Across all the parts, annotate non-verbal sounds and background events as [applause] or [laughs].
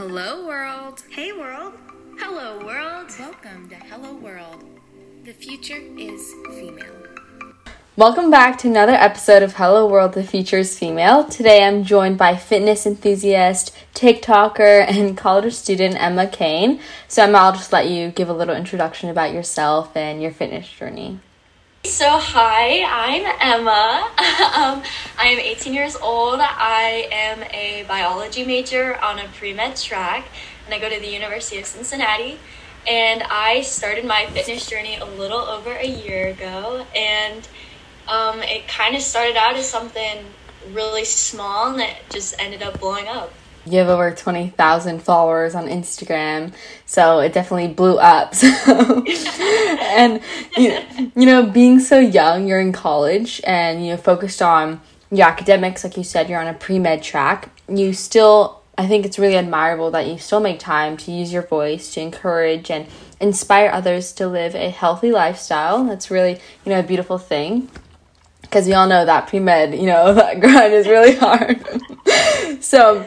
Hello, world. Hey, world. Hello, world. Welcome to Hello World. The future is female. Welcome back to another episode of Hello World, the future is female. Today I'm joined by fitness enthusiast, TikToker, and [laughs] college student Emma Kane. So, Emma, I'll just let you give a little introduction about yourself and your fitness journey. So, hi, I'm Emma. [laughs] um, I am 18 years old. I am a biology major on a pre med track, and I go to the University of Cincinnati. And I started my fitness journey a little over a year ago, and um, it kind of started out as something really small, and it just ended up blowing up. You have over 20,000 followers on Instagram, so it definitely blew up. [laughs] So, and you, know, being so young, you're in college and you know focused on your academics, like you said, you're on a pre med track. You still, I think it's really admirable that you still make time to use your voice to encourage and inspire others to live a healthy lifestyle. That's really, you know, a beautiful thing because we all know that pre med, you know, [laughs] that grind is really hard. [laughs] so,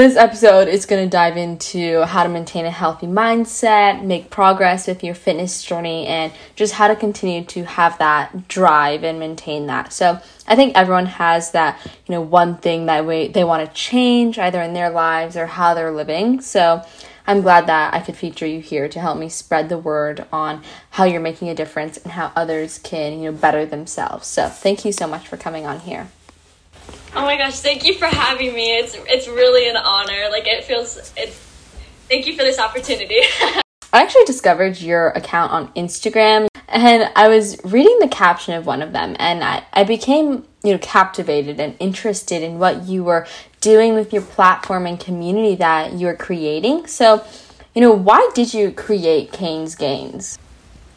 this episode is going to dive into how to maintain a healthy mindset, make progress with your fitness journey, and just how to continue to have that drive and maintain that. So, I think everyone has that, you know, one thing that we, they want to change either in their lives or how they're living. So, I'm glad that I could feature you here to help me spread the word on how you're making a difference and how others can, you know, better themselves. So, thank you so much for coming on here. Oh my gosh, thank you for having me. It's it's really an honor. Like it feels it's thank you for this opportunity. [laughs] I actually discovered your account on Instagram and I was reading the caption of one of them and I, I became, you know, captivated and interested in what you were doing with your platform and community that you were creating. So, you know, why did you create Kane's Gains?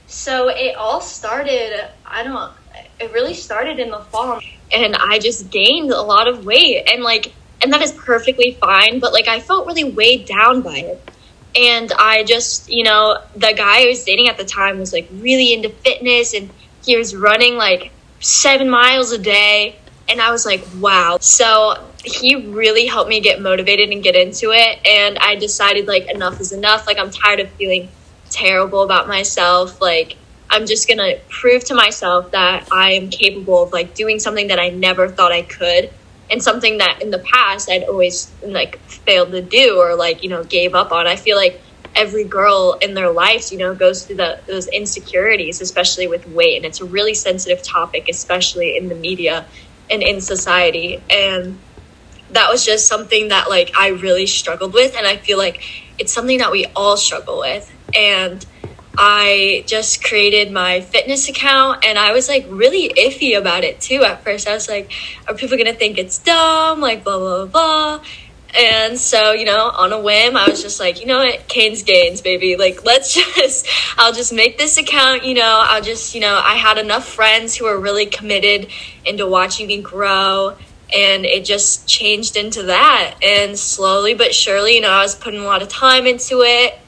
So it all started, I don't it really started in the fall and I just gained a lot of weight and like and that is perfectly fine, but like I felt really weighed down by it. And I just, you know, the guy I was dating at the time was like really into fitness and he was running like seven miles a day. And I was like, wow. So he really helped me get motivated and get into it. And I decided like enough is enough. Like I'm tired of feeling terrible about myself. Like I'm just gonna prove to myself that I am capable of like doing something that I never thought I could and something that in the past I'd always like failed to do or like, you know, gave up on. I feel like every girl in their lives, you know, goes through the, those insecurities, especially with weight. And it's a really sensitive topic, especially in the media and in society. And that was just something that like I really struggled with. And I feel like it's something that we all struggle with. And I just created my fitness account and I was like really iffy about it too at first. I was like, are people gonna think it's dumb? Like, blah, blah, blah. And so, you know, on a whim, I was just like, you know what, Kane's gains, baby. Like, let's [laughs] just, I'll just make this account, you know, I'll just, you know, I had enough friends who were really committed into watching me grow. And it just changed into that. And slowly but surely, you know, I was putting a lot of time into it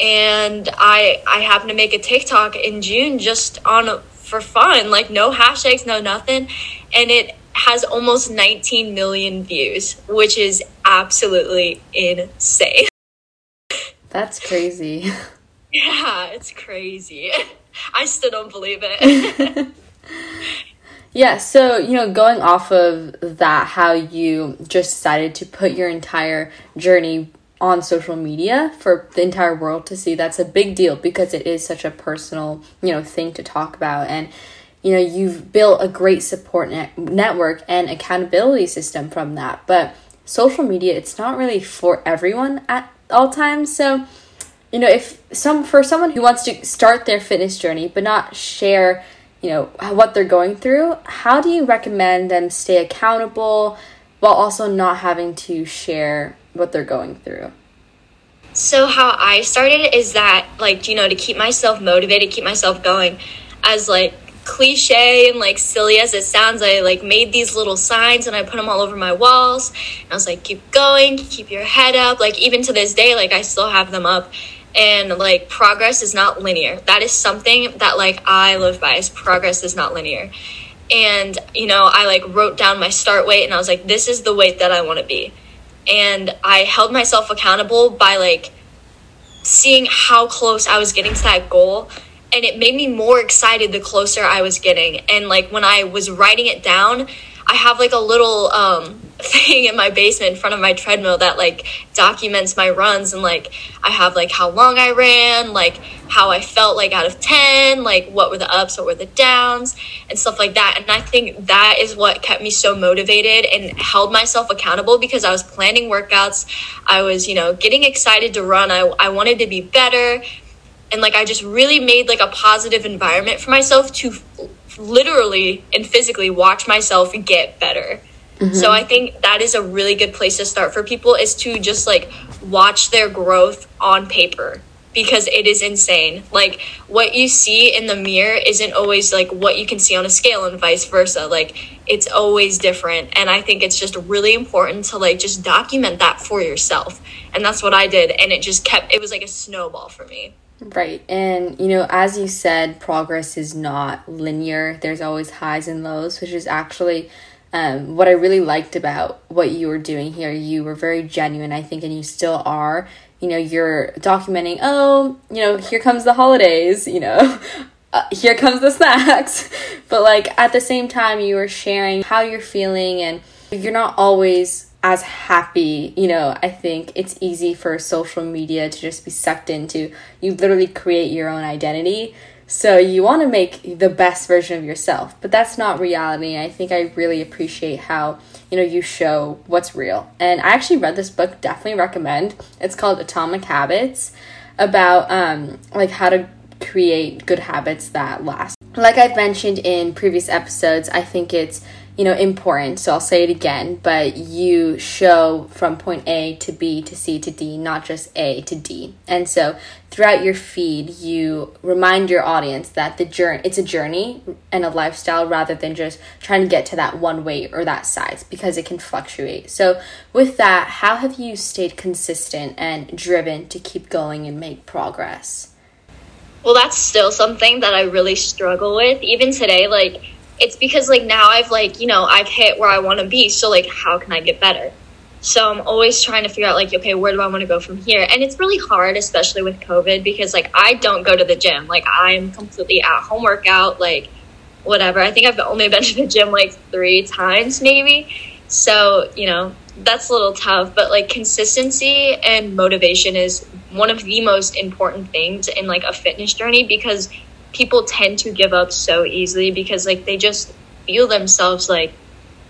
and I I happened to make a TikTok in June just on for fun, like no hashtags, no nothing, and it has almost 19 million views, which is absolutely insane. That's crazy. [laughs] Yeah, it's crazy. [laughs] I still don't believe it. [laughs] yeah, so, you know, going off of that, how you just decided to put your entire journey on social media for the entire world to see that's a big deal because it is such a personal you know thing to talk about. And you know you've built a great support net- network and accountability system from that. But social media it's not really for everyone at all times. So you know if some for someone who wants to start their fitness journey but not share you know what they're going through how do you recommend them stay accountable while also not having to share what they're going through? So how I started is that like you know to keep myself motivated, keep myself going as like cliche and like silly as it sounds, I like made these little signs and I put them all over my walls. And I was like, keep going, keep your head up. Like even to this day, like I still have them up. And like progress is not linear. That is something that like I live by is progress is not linear. And you know, I like wrote down my start weight and I was like, this is the weight that I want to be and I held myself accountable by like seeing how close I was getting to that goal and it made me more excited the closer I was getting. And like when I was writing it down I have like a little um thing in my basement in front of my treadmill that like documents my runs and like I have like how long I ran, like how I felt like out of 10, like what were the ups, what were the downs and stuff like that. And I think that is what kept me so motivated and held myself accountable because I was planning workouts. I was, you know, getting excited to run. I I wanted to be better and like I just really made like a positive environment for myself to literally and physically watch myself get better Mm-hmm. So I think that is a really good place to start for people is to just like watch their growth on paper because it is insane. Like what you see in the mirror isn't always like what you can see on a scale and vice versa. Like it's always different and I think it's just really important to like just document that for yourself. And that's what I did and it just kept it was like a snowball for me. Right. And, you know, as you said, progress is not linear. There's always highs and lows, which is actually um, what I really liked about what you were doing here, you were very genuine, I think, and you still are. You know, you're documenting, oh, you know, here comes the holidays, you know, [laughs] uh, here comes the snacks. [laughs] but like at the same time, you were sharing how you're feeling, and you're not always as happy. You know, I think it's easy for social media to just be sucked into. You literally create your own identity. So you want to make the best version of yourself, but that's not reality. I think I really appreciate how, you know, you show what's real. And I actually read this book, definitely recommend. It's called Atomic Habits about um like how to create good habits that last. Like I've mentioned in previous episodes, I think it's you know, important. So I'll say it again, but you show from point A to B to C to D, not just A to D. And so throughout your feed, you remind your audience that the journey it's a journey and a lifestyle rather than just trying to get to that one weight or that size because it can fluctuate. So with that, how have you stayed consistent and driven to keep going and make progress? Well, that's still something that I really struggle with even today like it's because like now I've like, you know, I've hit where I want to be. So like how can I get better? So I'm always trying to figure out like, okay, where do I want to go from here? And it's really hard, especially with COVID, because like I don't go to the gym. Like I'm completely at home workout, like whatever. I think I've only been to the gym like three times maybe. So, you know, that's a little tough, but like consistency and motivation is one of the most important things in like a fitness journey because people tend to give up so easily because like they just feel themselves like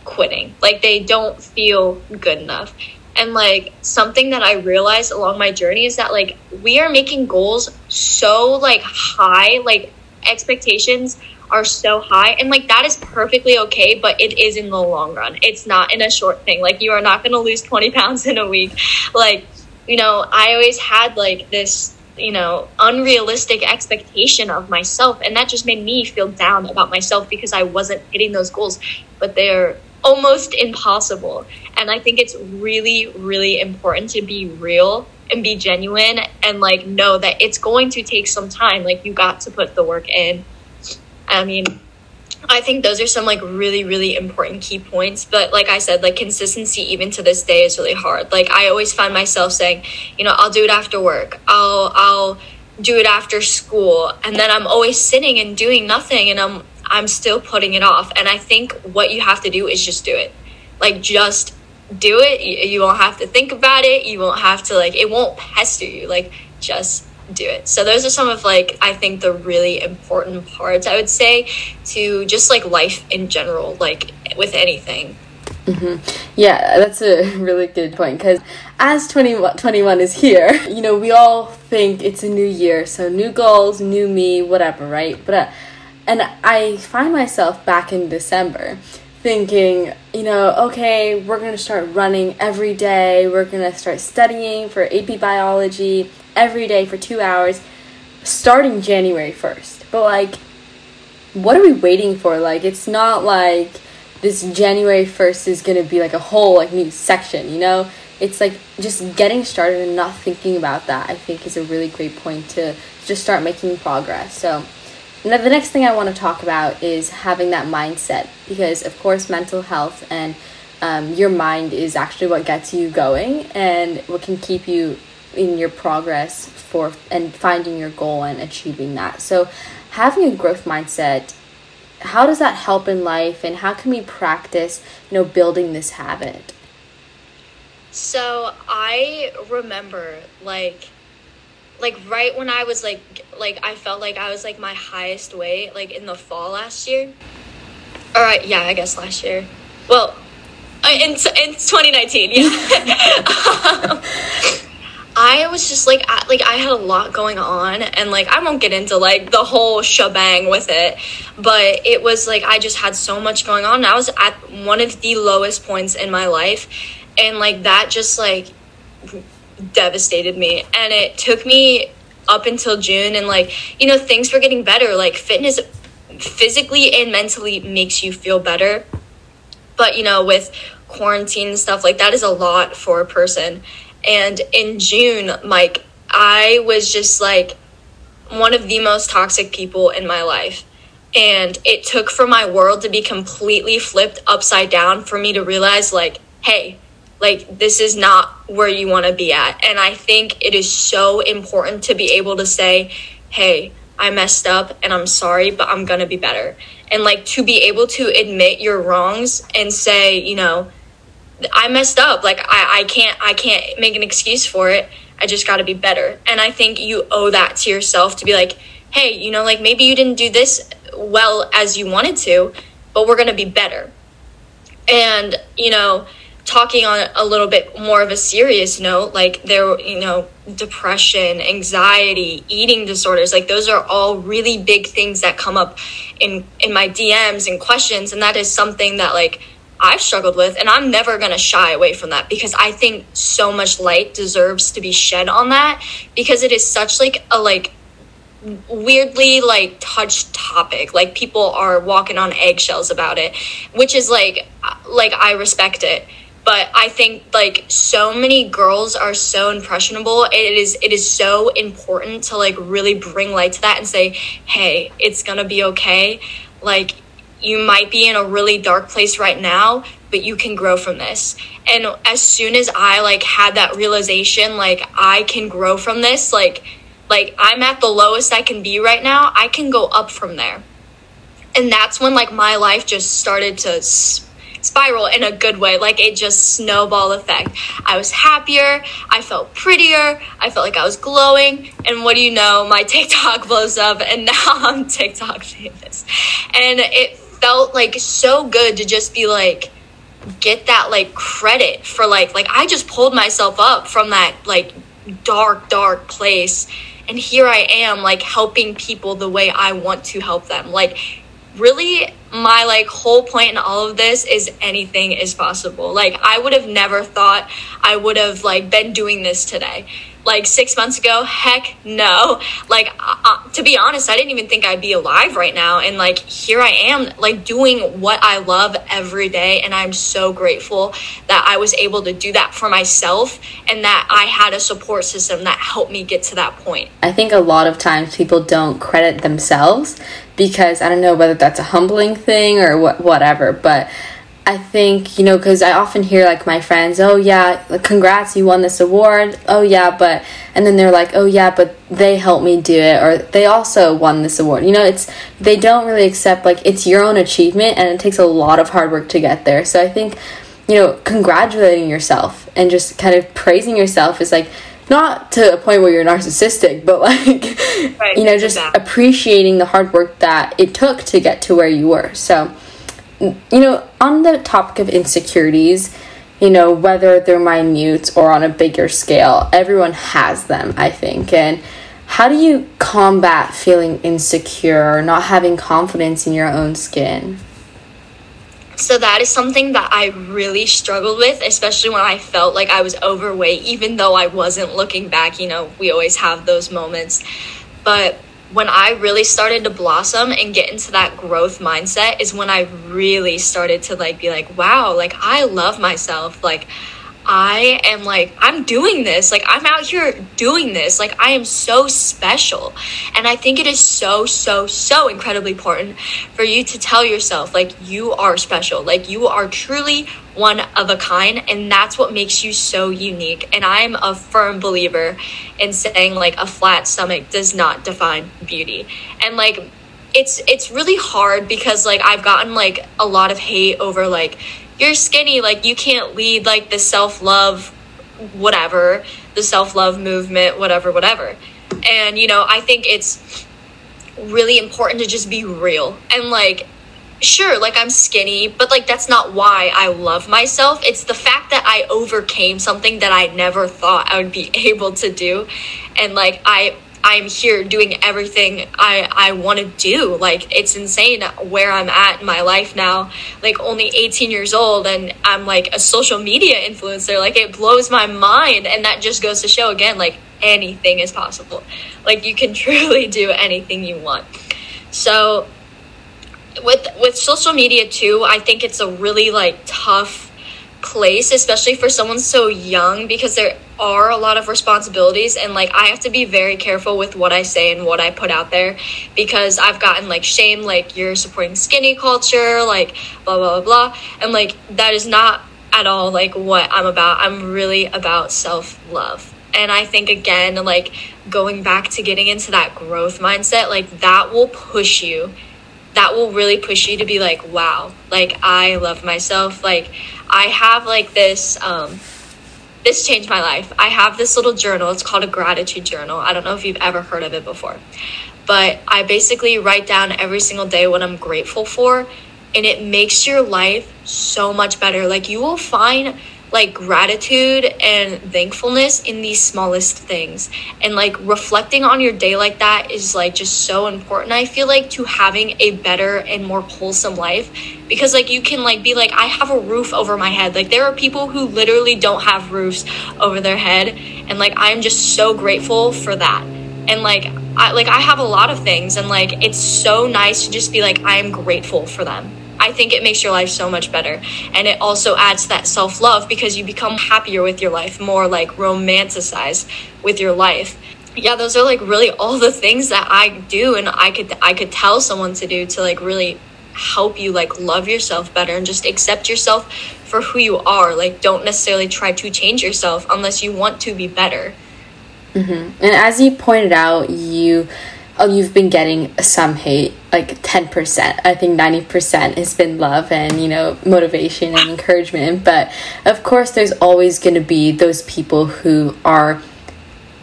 quitting. Like they don't feel good enough. And like something that I realized along my journey is that like we are making goals so like high, like expectations are so high and like that is perfectly okay but it is in the long run it's not in a short thing like you are not going to lose 20 pounds in a week like you know i always had like this you know, unrealistic expectation of myself. And that just made me feel down about myself because I wasn't hitting those goals, but they're almost impossible. And I think it's really, really important to be real and be genuine and like know that it's going to take some time. Like you got to put the work in. I mean, I think those are some like really really important key points but like I said like consistency even to this day is really hard. Like I always find myself saying you know I'll do it after work. I'll I'll do it after school. And then I'm always sitting and doing nothing and I'm I'm still putting it off. And I think what you have to do is just do it. Like just do it. You, won't have to think about it. You won't have to like it won't pester you. Like just do it. So those are some of like I think the really important parts I would say to just like life in general, like with anything. Mm-hmm. Yeah, that's a [laughs] really good point because as 2021 is here, [laughs] you know, we all think it's a new year, so new goals, new me, whatever, right? But, uh, and I find myself back in December thinking, you know, okay, we're going to start running every day, we're going to start studying for AP biology, every day for two hours starting January 1st. But like, what are we waiting for? Like, it's not like this January 1st is gonna be like a whole like new section, you know? It's like just getting started and not thinking about that, I think is a really great point to just start making progress. So, now the next thing I want to talk about is having that mindset because, of course, mental health and um, your mind is actually what gets you going and what can keep you in your progress for and finding your goal and achieving that. So having a growth mindset how does that help in life and how can we practice you know building this habit? So i remember like like right when i was like like i felt like i was like my highest weight like in the fall last year. All right yeah i guess last year. Well in, in 2019 yeah. [laughs] [laughs] [laughs] Um, I was just like, I, like I had a lot going on, and like I won't get into like the whole shebang with it, but it was like I just had so much going on. I was at one of the lowest points in my life, and like that just like devastated me, and it took me up until June, and like you know things were getting better. Like fitness, physically and mentally makes you feel better, but you know with quarantine and stuff like that is a lot for a person and in June, Mike, I was just like one of the most toxic people in my life. And it took for my world to be completely flipped upside down for me to realize, like, hey, like, this is not where you want to be at. And I think it is so important to be able to say, hey, I messed up and I'm sorry, but I'm going to be better. And like to be able to admit your wrongs and say, you know, I messed up. Like I, I can't I can't make an excuse for it. I just got to be better. And I think you owe that to yourself to be like, hey, you know, like maybe you didn't do this well as you wanted to, but we're going to be better. And, you know, talking on a little bit more of a serious note, like there, you know, depression, anxiety, eating disorders, like those are all really big things that come up in in my DMs and questions and that is something that like I've struggled with, and I'm never going to shy away from that because I think so much light deserves to be shed on that because it is such like a like weirdly like touched topic. Like people are walking on eggshells about it which is like like i respect it. But i think like so many girls are so impressionable. It is it is so important to like really bring light to that and say hey it's gonna be okay. Like you might be in a really dark place right now but you can grow from this. And as soon as i like had that realization like i can grow from this like like i'm at the lowest i can be right now i can go up from there. And that's when like my life just started to spiral in a good way. Like it just snowball effect. I was happier i felt prettier i felt like i was glowing. And what do you know? My [laughs] tiktok blows up and now i'm tiktok famous. And it felt like so good to just be like get that like credit for like like I just pulled myself up from that like dark dark place and here I am like helping people the way I want to help them. Like really my like whole point in all of this is anything is possible. Like I would have never thought I would have like been doing this today like six months ago? Heck no. Like uh, to be honest i didn't even think i'd be alive right now. And like here i am like doing what i love every day. And i'm so grateful that i was able to do that for myself and that i had a support system that helped me get to that point. I think a lot of times people don't credit themselves because i don't know whether that's a humbling thing or what whatever but I think, you know, because I often hear like my friends, oh yeah, congrats, you won this award. Oh yeah, but, and then they're like, oh yeah, but they helped me do it, or they also won this award. You know, it's, they don't really accept like it's your own achievement and it takes a lot of hard work to get there. So I think, you know, congratulating yourself and just kind of praising yourself is like, not to a point where you're narcissistic, but [laughs] like, right, you know, just exactly. appreciating the hard work that it took to get to where you were. So, you know, on the topic of insecurities, you know, whether they're minute or on a bigger scale, everyone has them, I think. And how do you combat feeling insecure not having confidence in your own skin? So that is something that I really struggled with, especially when I felt like I was overweight, even though I wasn't looking back. You know, we always have those moments. But when I really started to blossom and get into that growth mindset is when I really started to like be like, wow, like I love myself. Like I am like, I'm doing this. Like, I'm out here doing this. Like, I am so special. And I think it is so, so, so incredibly important for you to tell yourself, like, you are special. Like, you are truly one of a kind. And that's what makes you so unique. And I'm a firm believer in saying, like, a flat stomach does not define beauty. And, like, it's it's really hard because like I've gotten like a lot of hate over like you're skinny like you can't lead like the self-love whatever the self-love movement whatever whatever. And you know i think it's really important to just be real. And like sure like i'm skinny but like that's not why i love myself. It's the fact that i overcame something that i never thought i would be [laughs] able to do. And like i I'm here doing everything I, I want to do. Like, it's insane where I'm at in my life now. Like, only 18 years old, and I'm like a social media influencer. Like, it blows my mind. And that just goes to show again, like, anything is possible. Like, you can [laughs] truly do anything you want. So, with with social media too, I think it's a really like tough place, especially for someone so young, because there are a lot of responsibilities. And like, I have to be very careful with what I say and what I put out there because I've gotten like shame, like, you're supporting skinny culture, like, blah, blah, blah, blah. And like, that is not at all like what I'm about. I'm really about self love. And I think, again, like, going back to getting into that growth mindset, like, that will push you that will really push you to be like, wow, like I love myself. Like I have like this um this changed my life. I have this little journal. It's called a gratitude journal. I don't know if you've ever heard of it before. But I basically write down every single day what I'm grateful for and it makes your life so much better. Like you will find like gratitude and thankfulness in these smallest things. And like reflecting on your day like that is like just so important i feel like to having a better and more wholesome life. Because like you can like be like i have a roof over my head. Like there are people who literally don't have roofs over their head and like i'm just so grateful for that. And like I like I have a lot of things and like it's so nice to just be like I am grateful for them I think it makes your life so much better. And it also adds that self love because you become happier with your life, more like romanticized with your life. Yeah, those are like really [laughs] all the things that I do and I could I could tell someone to do to like really help you like love yourself better and just accept yourself for who you are. Like don't necessarily try to change yourself unless you want to be better. Mm-hmm. And as you pointed out, you oh, you've been getting some hate, like 10%. I think 90% has been love and, you know, motivation and encouragement. But of course, there's always going to be those people who are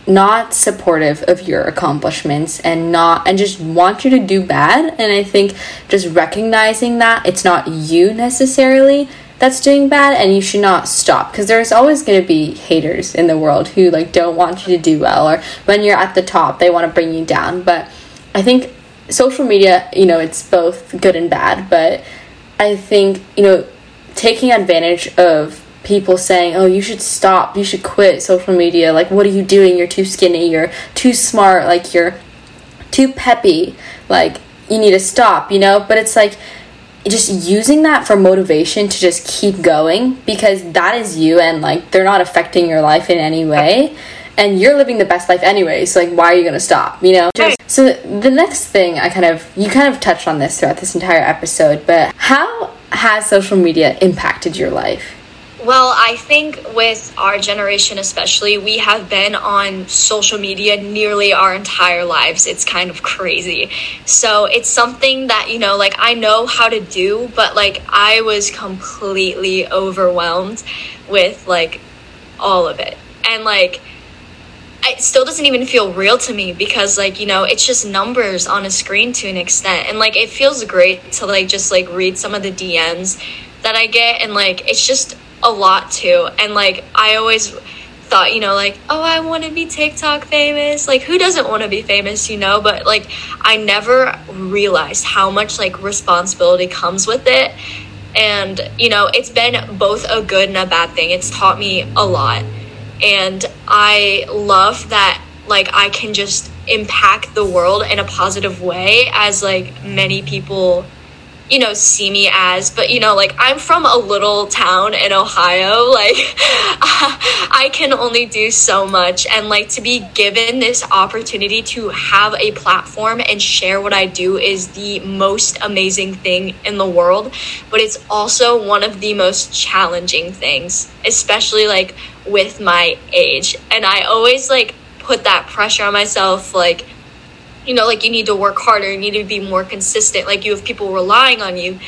not supportive of your accomplishments and not and just want you to do bad and i think just recognizing that it's not you necessarily that's doing bad and you should not stop. Because there's always going to be haters in the world who like don't want you to do well or when you're at the top they want to bring you down. But i think social media you know it's both good and bad. But i think you know taking advantage of people saying oh you should stop. You should quit social media. Like what are you doing? You're too skinny. You're too smart. Like you're too peppy. Like you need to stop you know? But it's like just using that for motivation to just keep going because that is you and like they're not affecting your life in any way. And you're living the best life anyway so like why are you to stop you know? Just, so the next thing i kind of you kind of touched on this throughout this entire episode but how has social media impacted your life well, I think with our generation, especially, we have been on social media nearly our entire lives. It's kind of crazy. So it's something that, you know, like I know how to do, but like I was completely overwhelmed with like all of it. And like, it still doesn't even feel real to me because like you know it's just numbers on a screen to an extent and like it feels great to like just like read some of the dms that i get and like it's just a lot too. And like I always thought, you know, like, oh, I want to be TikTok famous. Like who doesn't want to be famous, you know? But like I never realized how much like responsibility comes with it. And you know, it's been both a good and a bad thing. It's taught me a lot. And I love that like I can just impact the world in a positive way as like many people you know, see me as, but you know, like I'm from a little town in Ohio. [laughs] Like [laughs] I can only do so much and like to be given this opportunity to have a platform and share what I do is the most amazing thing in the world, but it's also one of the most challenging things, especially like with my age. And I always like put that pressure on myself like you know, like you need to work harder, you need to be more consistent, like you have people relying on you.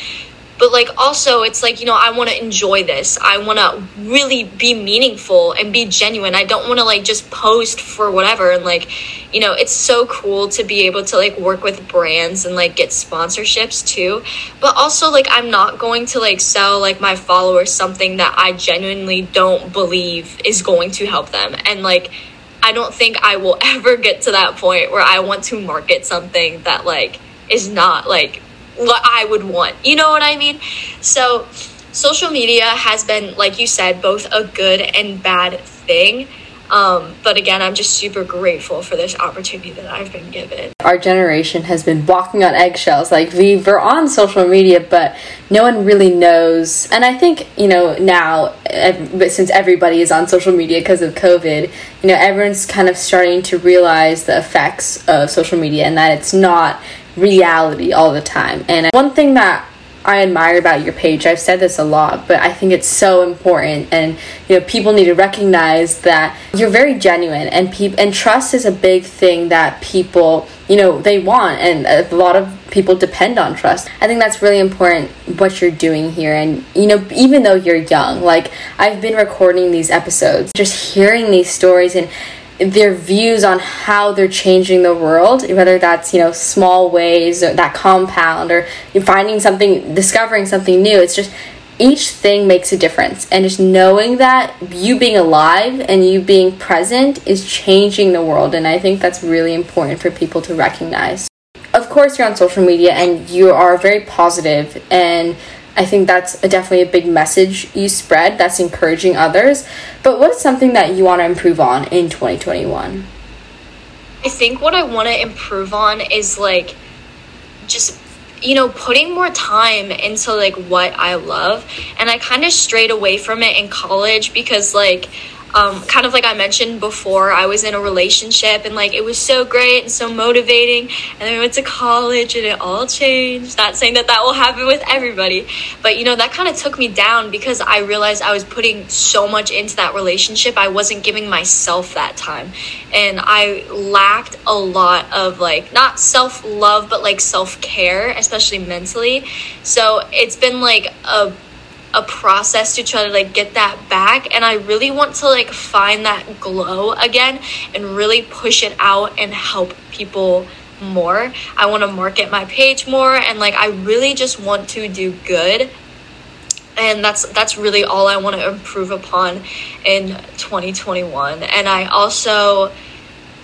But like also it's like, you know, I want to enjoy this. I want to really be meaningful and be genuine. I don't want to like just post for whatever and like, you know, it's so cool to be able to like work with brands and like get sponsorships too. But also like I'm not going to like sell like my followers something that I genuinely don't believe is going to help them. And like I don't think I will [laughs] ever get to that point where I want to market something that like is not like what I would want. You know what I mean? So social media has been like you said both a good and bad thing. Um, but again, I'm just super grateful for this opportunity that I've been given. Our generation has been walking on eggshells. Like, we were on social media, but no one really knows. And I think, you know, now, since everybody is on social media because of COVID, you know, everyone's kind of starting to realize the effects of social media and that it's not reality all the time. And one thing that I admire about your page. I've said this a lot, but I think it's so important and you know people need to recognize that you're very genuine and people and trust is a big thing that people, you know, they want and a lot of people depend on trust. I think that's really important what you're doing here and you know even though you're young, like I've been recording these episodes, just hearing these stories and their views on how they're changing the world, whether that's, you know, small ways or that compound or finding something, discovering something new. It's just each thing makes a difference. And just knowing that you being alive and you being present is changing the world. And I think that's really important for people to recognize. Of course, you're on social media and you are very positive and I think that's a, definitely a big message you spread that's encouraging others. But what is something that you want to improve on in 2021? I think what I want to improve on is like just you know putting more time into like what I love and I kind of strayed away from it in college because like um, kind of like I mentioned before, I was in a relationship and like it was so great and so motivating. And then we went to college and it all changed. Not saying that that will happen with everybody, but you know, that kind of took me down because I realized I was putting so much into that relationship. I wasn't giving myself that time. And I lacked a lot of like, not self love, but like self care, especially mentally. So it's been like a a process to try to like get that back and I really want to like find that glow again and really push it out and help people more. I want to market my page more and like I really just want to do good. And that's that's really all I want to improve upon in 2021. And I also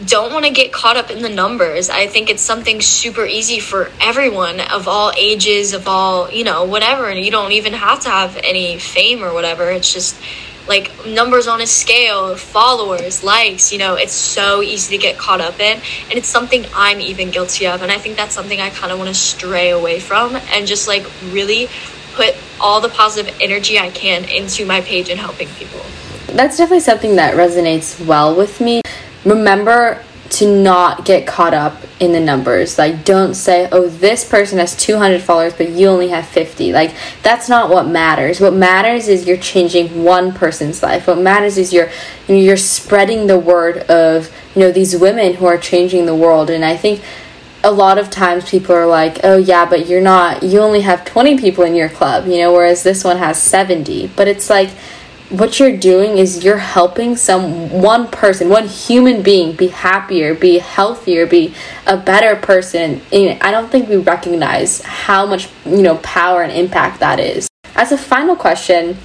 don't want to get caught up in the numbers. I think it's something super easy for everyone of all ages, of all, you know, whatever. And you don't even have to have any fame or whatever. It's just like numbers on a scale, followers, likes, you know, it's so easy to get caught up in. And it's something I'm even guilty of. And I think that's something I kind of want to stray away from and just like really put all the positive energy I can into my page and helping people. That's definitely something that resonates well with me remember to not get caught up in the numbers. Like, don't say, oh, this person has 200 followers, but you only have 50. Like, that's not what matters. What matters is you're changing one person's life. What matters is you're, you know, you're spreading the word of, you know, these women who are changing the world. And I think a lot of times people are like, oh, yeah, but you're not, you only have 20 people in your club, you know, whereas this one has 70. But it's like, what you're doing is you're helping some one person, one human being be happier, be healthier, be a better person. And I don't think we recognize how much, you know, power and impact that is. As a final question,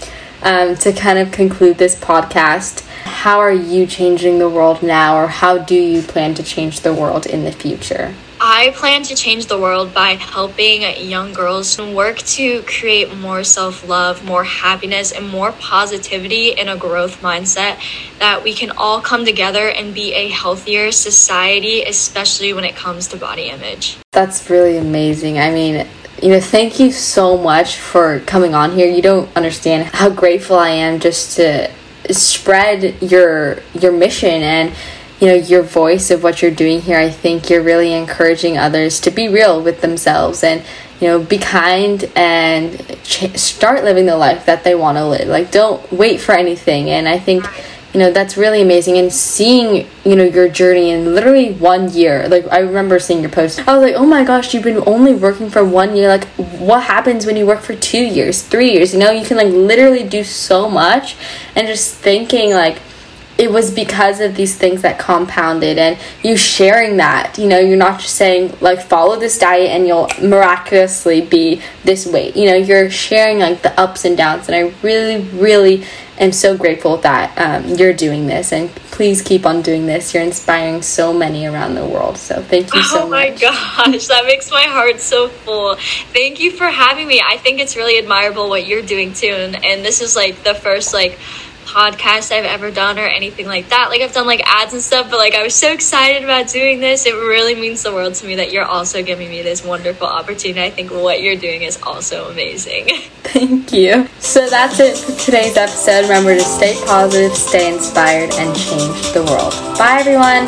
um, to kind of conclude this podcast, how are you changing the world now, or how do you plan to change the world in the future? I plan to change the world by helping young girls work to create more self love, more happiness, and more positivity in a growth mindset that we can all come together and be a healthier society, especially when it comes to body image. That's really amazing. I mean, you know, thank you so much for coming on here. You don't understand how grateful I am just to spread your your mission and you know your voice of what you're doing here i think you're really encouraging others to be real with themselves and you know be kind and ch- start living the life that they want to live. Like don't wait for anything. And i think you know that's really amazing. And seeing you know your journey in literally one year like i remember seeing your post. I was like oh my gosh you've been only working for one year. Like what happens when you work for two years three years? You know you can like literally do so much. And just thinking like it was because of these things that compounded and you sharing that you know you're not just saying like follow this diet and you'll miraculously be this weight. You know you're sharing like the ups and downs and i really really am so grateful that um, you're doing this and please keep on doing this. You're inspiring so many around the world so thank you so much. oh my much. gosh that makes my heart so full. Thank you for having me. I think it's really admirable what you're doing too and, and this is like the first like podcast I've ever done or anything like that. Like I've done like ads and stuff, but like I was so excited about doing this. It really means the world to me that you're also giving me this wonderful opportunity. I think what you're doing is also amazing. [laughs] Thank you. So that's it for today's episode. Remember to stay positive, stay inspired, and change the world. Bye, everyone.